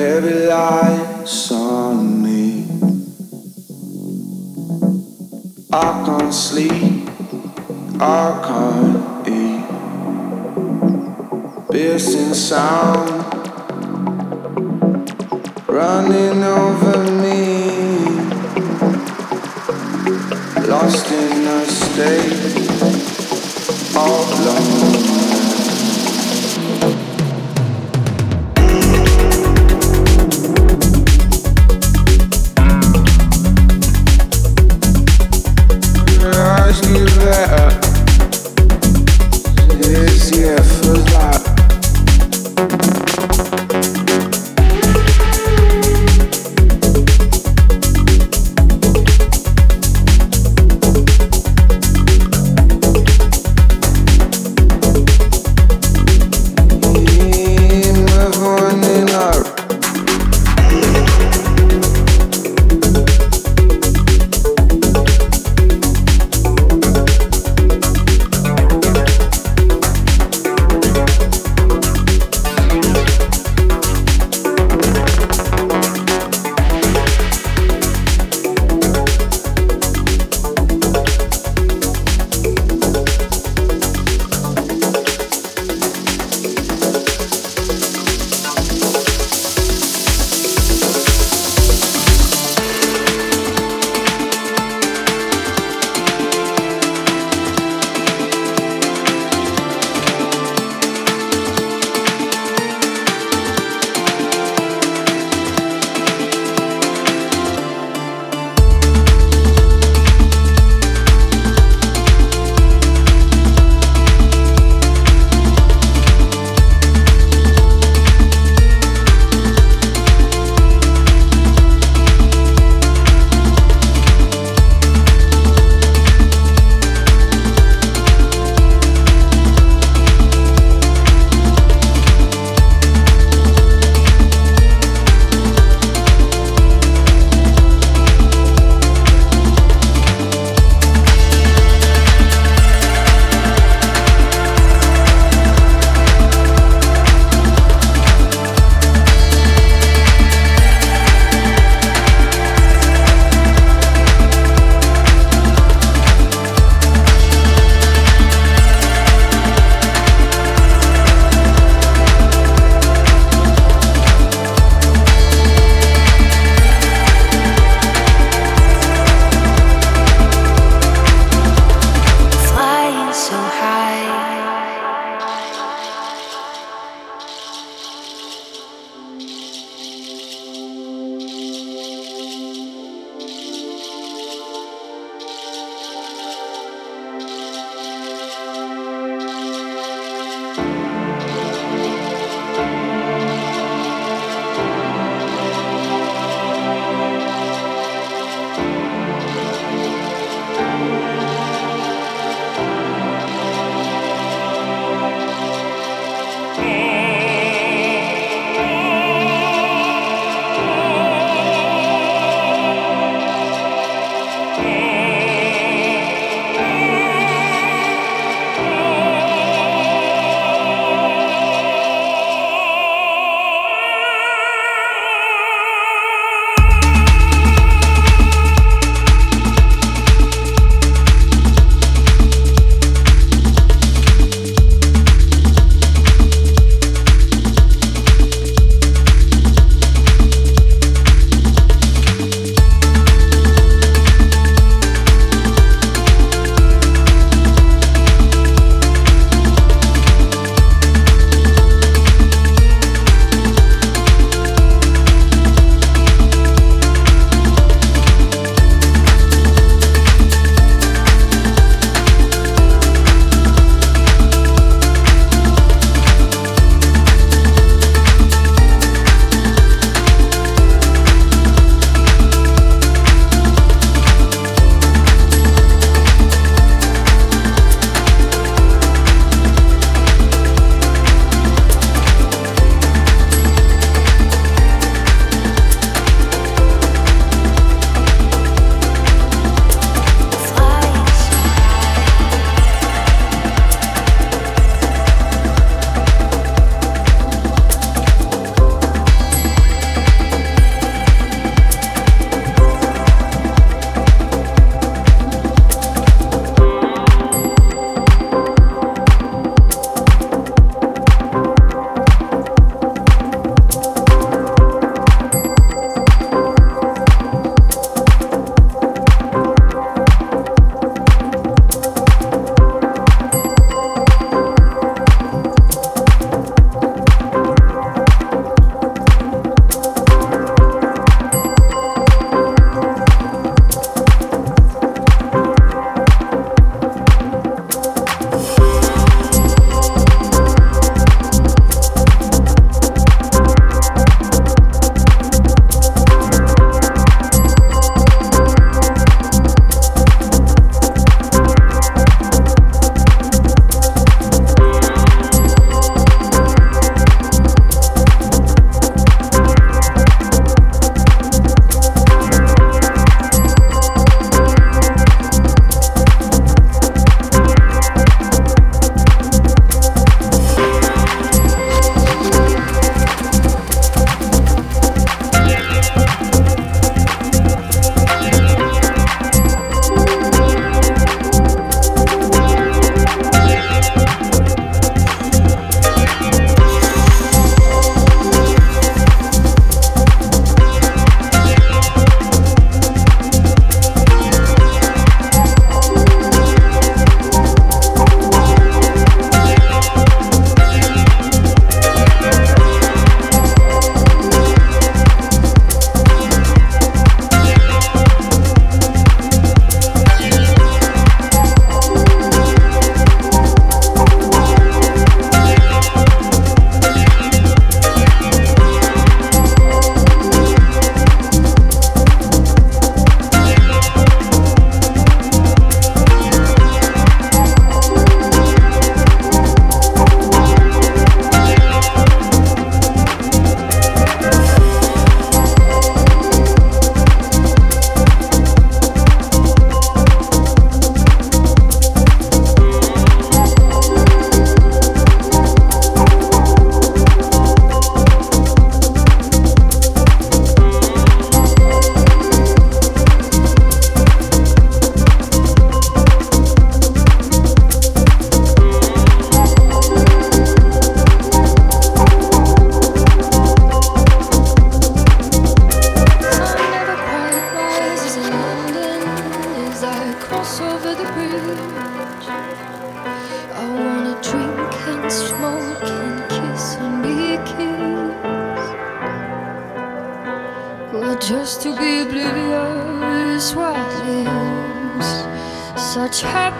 Every light me. I can't sleep. I can't eat. Piercing sound running over me. Lost in a state.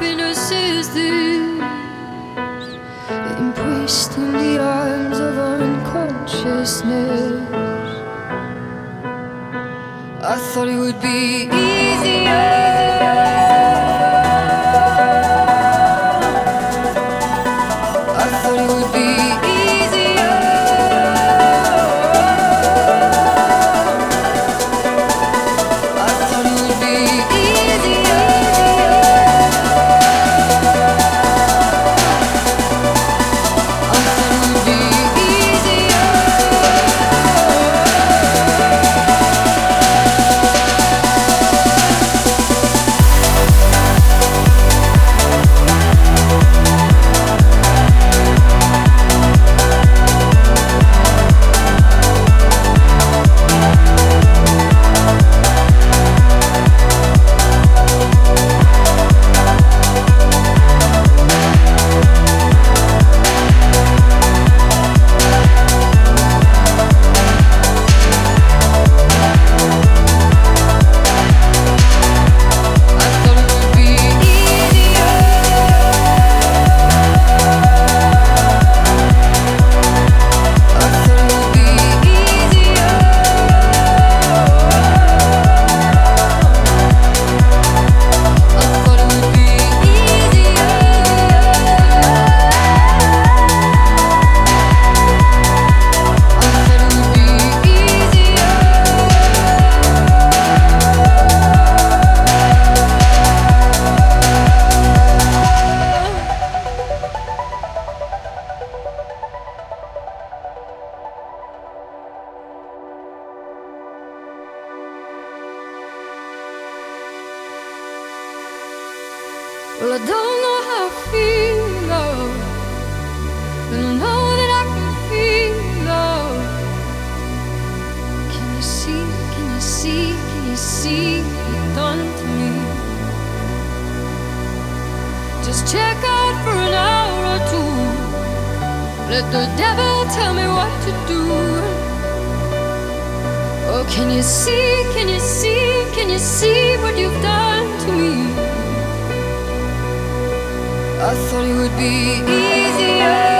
Happiness is this, embraced in the arms of unconsciousness. I thought it would be easier. You see you've done to me? Just check out for an hour or two. Let the devil tell me what to do. Oh, can you see, can you see, can you see what you've done to me? I thought it would be easier.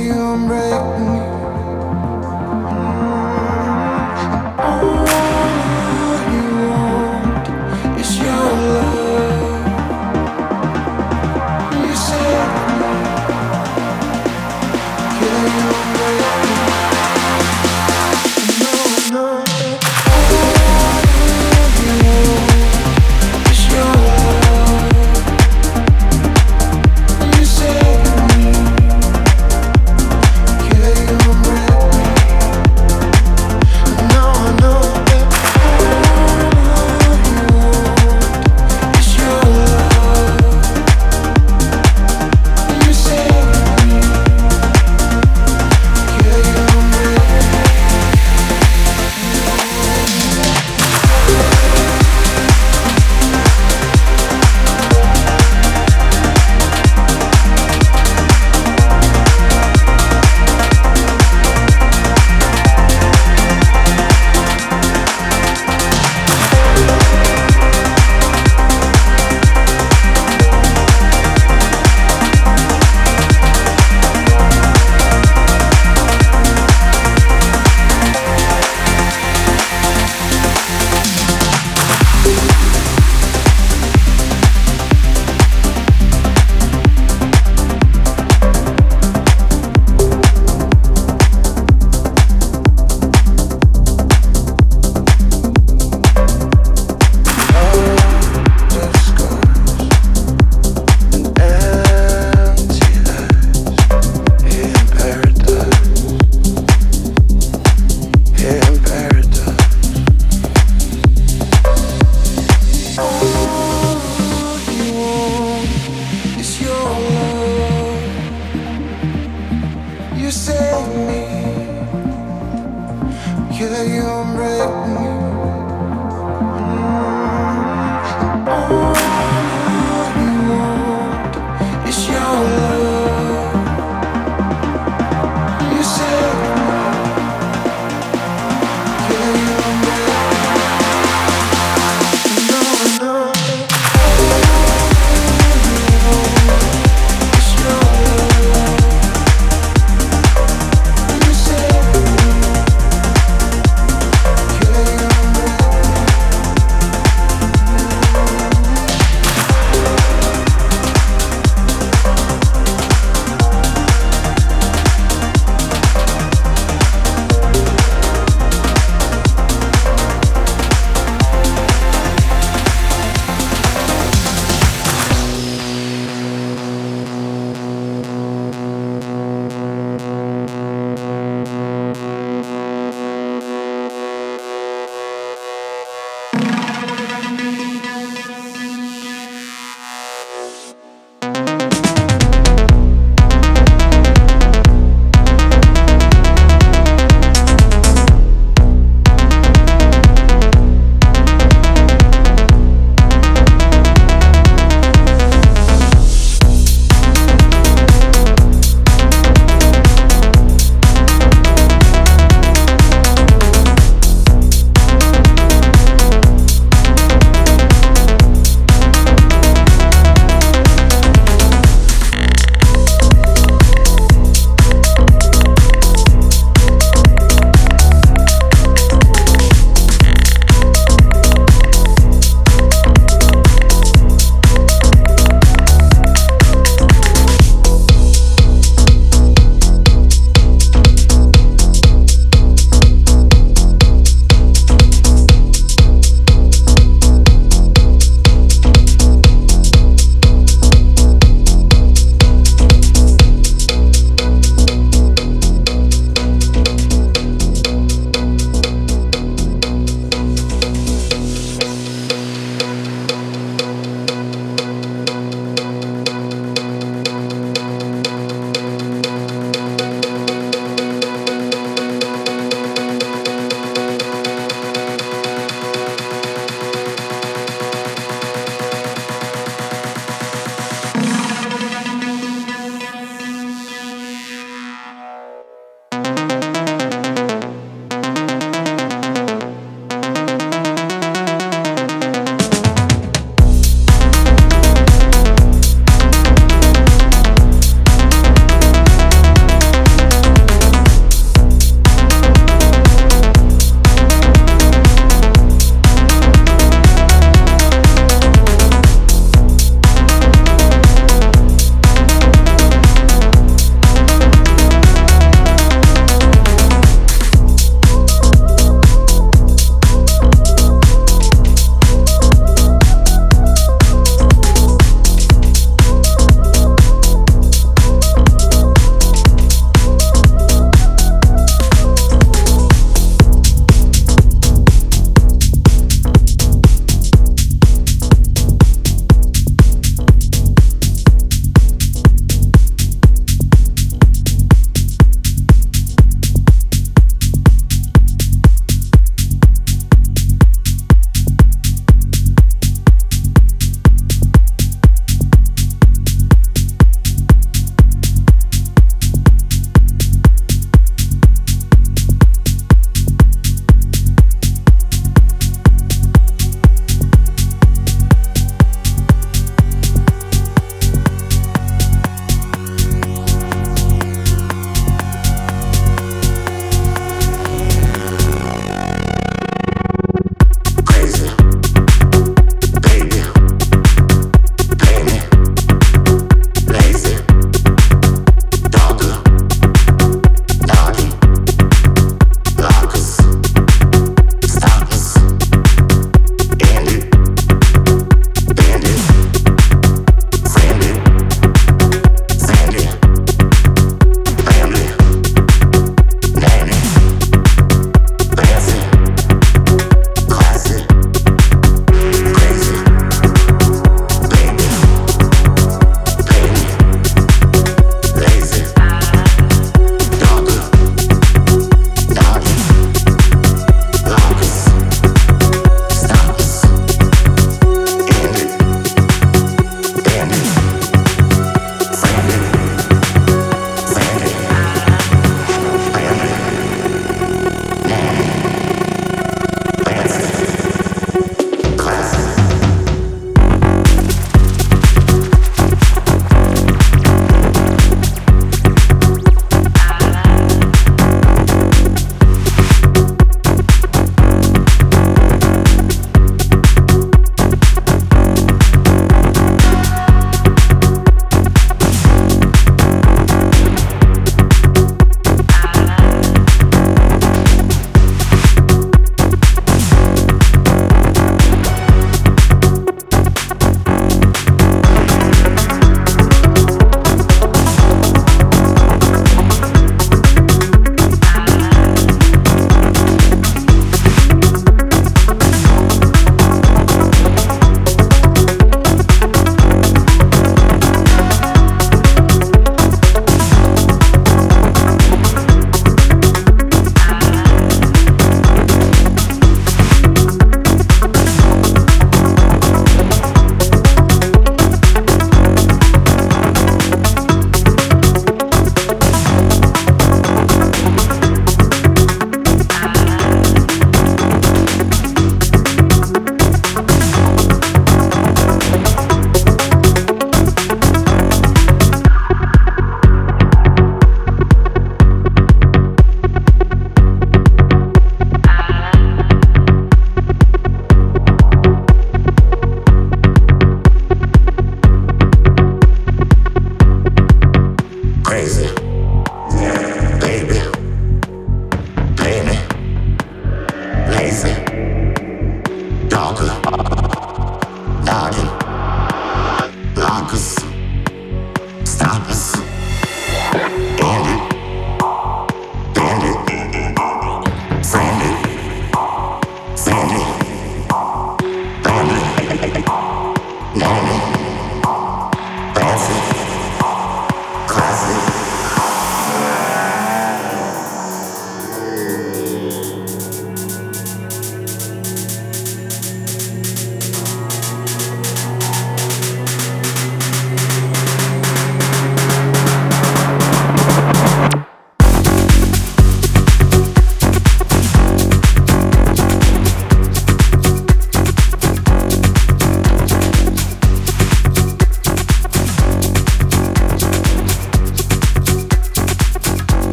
you break me.